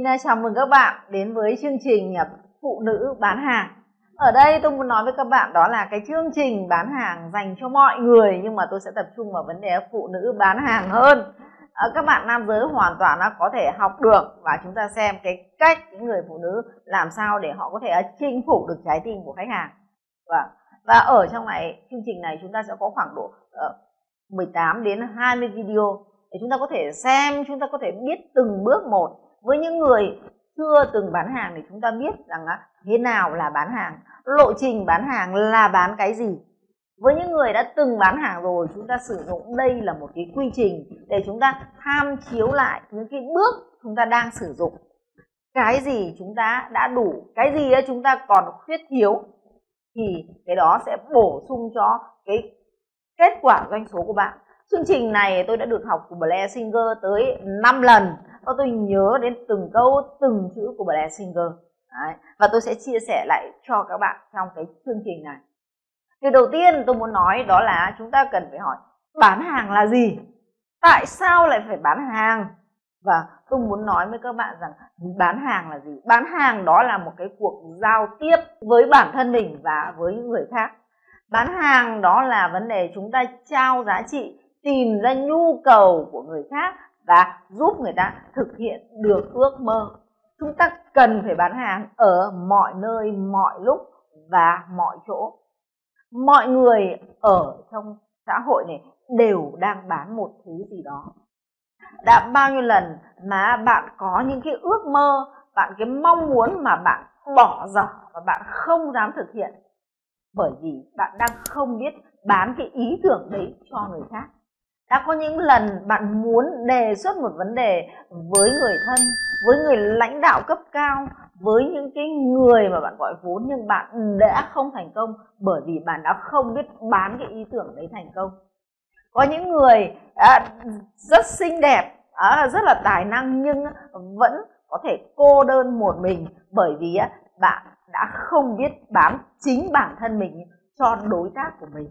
Xin à, chào mừng các bạn đến với chương trình à, Phụ nữ bán hàng. Ở đây tôi muốn nói với các bạn đó là cái chương trình bán hàng dành cho mọi người nhưng mà tôi sẽ tập trung vào vấn đề phụ nữ bán hàng hơn. À, các bạn nam giới hoàn toàn là có thể học được và chúng ta xem cái cách những người phụ nữ làm sao để họ có thể chinh phục được trái tim của khách hàng. Và và ở trong này chương trình này chúng ta sẽ có khoảng độ ờ, 18 đến 20 video để chúng ta có thể xem, chúng ta có thể biết từng bước một với những người chưa từng bán hàng thì chúng ta biết rằng thế nào là bán hàng, lộ trình bán hàng là bán cái gì. Với những người đã từng bán hàng rồi, chúng ta sử dụng đây là một cái quy trình để chúng ta tham chiếu lại những cái bước chúng ta đang sử dụng. Cái gì chúng ta đã đủ, cái gì chúng ta còn khuyết thiếu thì cái đó sẽ bổ sung cho cái kết quả doanh số của bạn. Chương trình này tôi đã được học của Blair Singer tới 5 lần và tôi nhớ đến từng câu, từng chữ của Blair Singer. Đấy. và tôi sẽ chia sẻ lại cho các bạn trong cái chương trình này. Điều đầu tiên tôi muốn nói đó là chúng ta cần phải hỏi, bán hàng là gì? Tại sao lại phải bán hàng? Và tôi muốn nói với các bạn rằng, bán hàng là gì? Bán hàng đó là một cái cuộc giao tiếp với bản thân mình và với những người khác. Bán hàng đó là vấn đề chúng ta trao giá trị, tìm ra nhu cầu của người khác và giúp người ta thực hiện được ước mơ. Chúng ta cần phải bán hàng ở mọi nơi, mọi lúc và mọi chỗ. Mọi người ở trong xã hội này đều đang bán một thứ gì đó. Đã bao nhiêu lần mà bạn có những cái ước mơ, bạn cái mong muốn mà bạn bỏ dở và bạn không dám thực hiện? Bởi vì bạn đang không biết bán cái ý tưởng đấy cho người khác đã có những lần bạn muốn đề xuất một vấn đề với người thân với người lãnh đạo cấp cao với những cái người mà bạn gọi vốn nhưng bạn đã không thành công bởi vì bạn đã không biết bán cái ý tưởng đấy thành công. Có những người à, rất xinh đẹp à, rất là tài năng nhưng vẫn có thể cô đơn một mình bởi vì à, bạn đã không biết bán chính bản thân mình cho đối tác của mình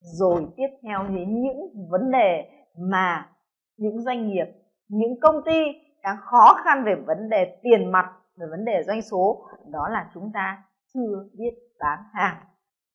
rồi tiếp theo đến những vấn đề mà những doanh nghiệp, những công ty đang khó khăn về vấn đề tiền mặt, về vấn đề doanh số, đó là chúng ta chưa biết bán hàng.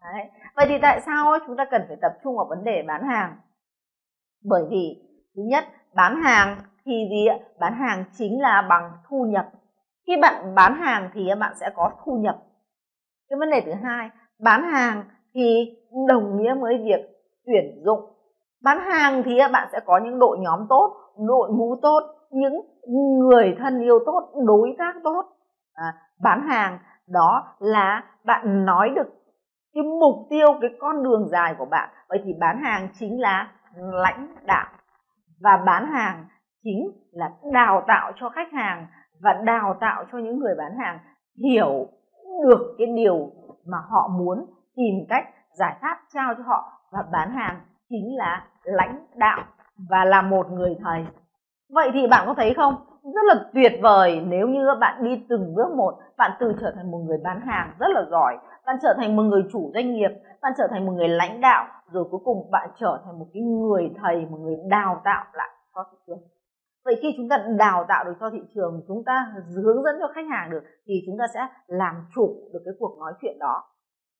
Đấy. vậy thì tại sao chúng ta cần phải tập trung vào vấn đề bán hàng? Bởi vì, thứ nhất, bán hàng thì gì ạ? Bán hàng chính là bằng thu nhập. Khi bạn bán hàng thì bạn sẽ có thu nhập. Cái vấn đề thứ hai, bán hàng thì đồng nghĩa với việc tuyển dụng. Bán hàng thì bạn sẽ có những đội nhóm tốt đội ngũ tốt những người thân yêu tốt đối tác tốt. À, bán hàng đó là bạn nói được cái mục tiêu cái con đường dài của bạn. Vậy thì bán hàng chính là lãnh đạo và bán hàng chính là đào tạo cho khách hàng và đào tạo cho những người bán hàng hiểu được cái điều mà họ muốn tìm cách giải pháp trao cho họ và bán hàng chính là lãnh đạo và là một người thầy. Vậy thì bạn có thấy không? Rất là tuyệt vời. Nếu như bạn đi từng bước một, bạn từ trở thành một người bán hàng rất là giỏi, bạn trở thành một người chủ doanh nghiệp, bạn trở thành một người lãnh đạo, rồi cuối cùng bạn trở thành một cái người thầy, một người đào tạo lại cho thị trường. Vậy khi chúng ta đào tạo được cho thị trường, chúng ta hướng dẫn cho khách hàng được, thì chúng ta sẽ làm chủ được cái cuộc nói chuyện đó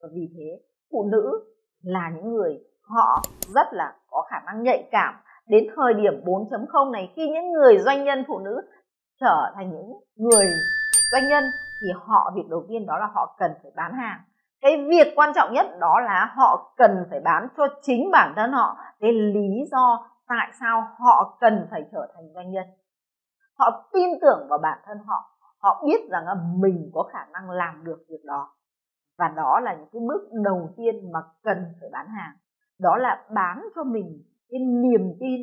và vì thế, phụ nữ là những người họ rất là có khả năng nhạy cảm. Đến thời điểm 4.0 này, khi những người doanh nhân phụ nữ trở thành những người doanh nhân, thì họ, việc đầu tiên đó là họ cần phải bán hàng. Cái việc quan trọng nhất đó là họ cần phải bán cho chính bản thân họ. Cái lý do tại sao họ cần phải trở thành doanh nhân. Họ tin tưởng vào bản thân họ. Họ biết rằng là mình có khả năng làm được việc đó và đó là những cái bước đầu tiên mà cần phải bán hàng. Đó là bán cho mình cái niềm tin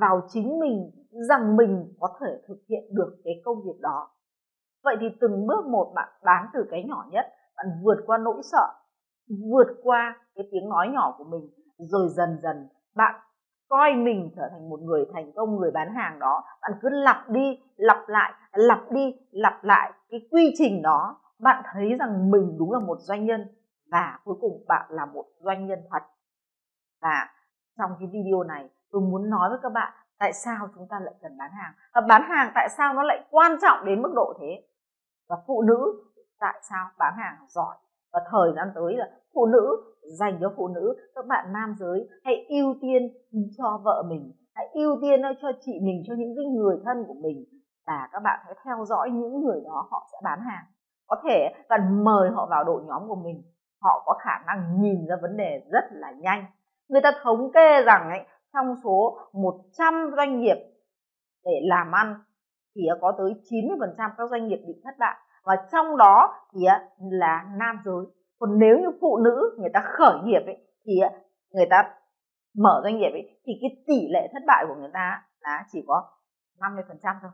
vào chính mình, rằng mình có thể thực hiện được cái công việc đó. Vậy thì từng bước một bạn bán từ cái nhỏ nhất, bạn vượt qua nỗi sợ, vượt qua cái tiếng nói nhỏ của mình, rồi dần dần bạn coi mình trở thành một người thành công, người bán hàng đó, bạn cứ lặp đi, lặp lại, lặp đi, lặp lại cái quy trình đó bạn thấy rằng mình đúng là một doanh nhân và cuối cùng bạn là một doanh nhân thật. Và trong cái video này, tôi muốn nói với các bạn tại sao chúng ta lại cần bán hàng và bán hàng tại sao nó lại quan trọng đến mức độ thế? Và phụ nữ tại sao bán hàng giỏi? Và thời gian tới là phụ nữ dành cho phụ nữ, các bạn nam giới hãy ưu tiên cho vợ mình, hãy ưu tiên cho chị mình, cho những cái người thân của mình. Và các bạn hãy theo dõi những người đó, họ sẽ bán hàng có thể bạn mời họ vào đội nhóm của mình. Họ có khả năng nhìn ra vấn đề rất là nhanh. Người ta thống kê rằng ấy, trong số 100 doanh nghiệp để làm ăn thì có tới 90% các doanh nghiệp bị thất bại. Và trong đó thì là nam giới. Còn nếu như phụ nữ người ta khởi nghiệp ấy, thì người ta mở doanh nghiệp ấy, thì cái tỷ lệ thất bại của người ta là chỉ có 50% thôi.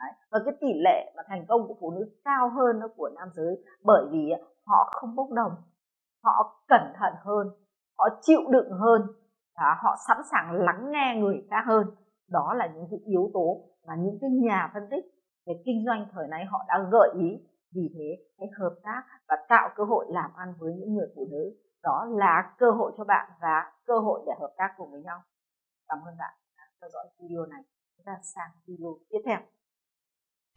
Đấy. và cái tỷ lệ mà thành công của phụ nữ cao hơn của nam giới, bởi vì họ không bốc đồng, họ cẩn thận hơn, họ chịu đựng hơn, và họ sẵn sàng lắng nghe người khác hơn. Đó là những cái yếu tố mà những cái nhà phân tích về kinh doanh thời nay họ đã gợi ý. Vì thế, hãy hợp tác và tạo cơ hội làm ăn với những người phụ nữ. Đó là cơ hội cho bạn và cơ hội để hợp tác cùng với nhau. Cảm ơn bạn đã theo dõi video này. Chúng ta sang video tiếp theo.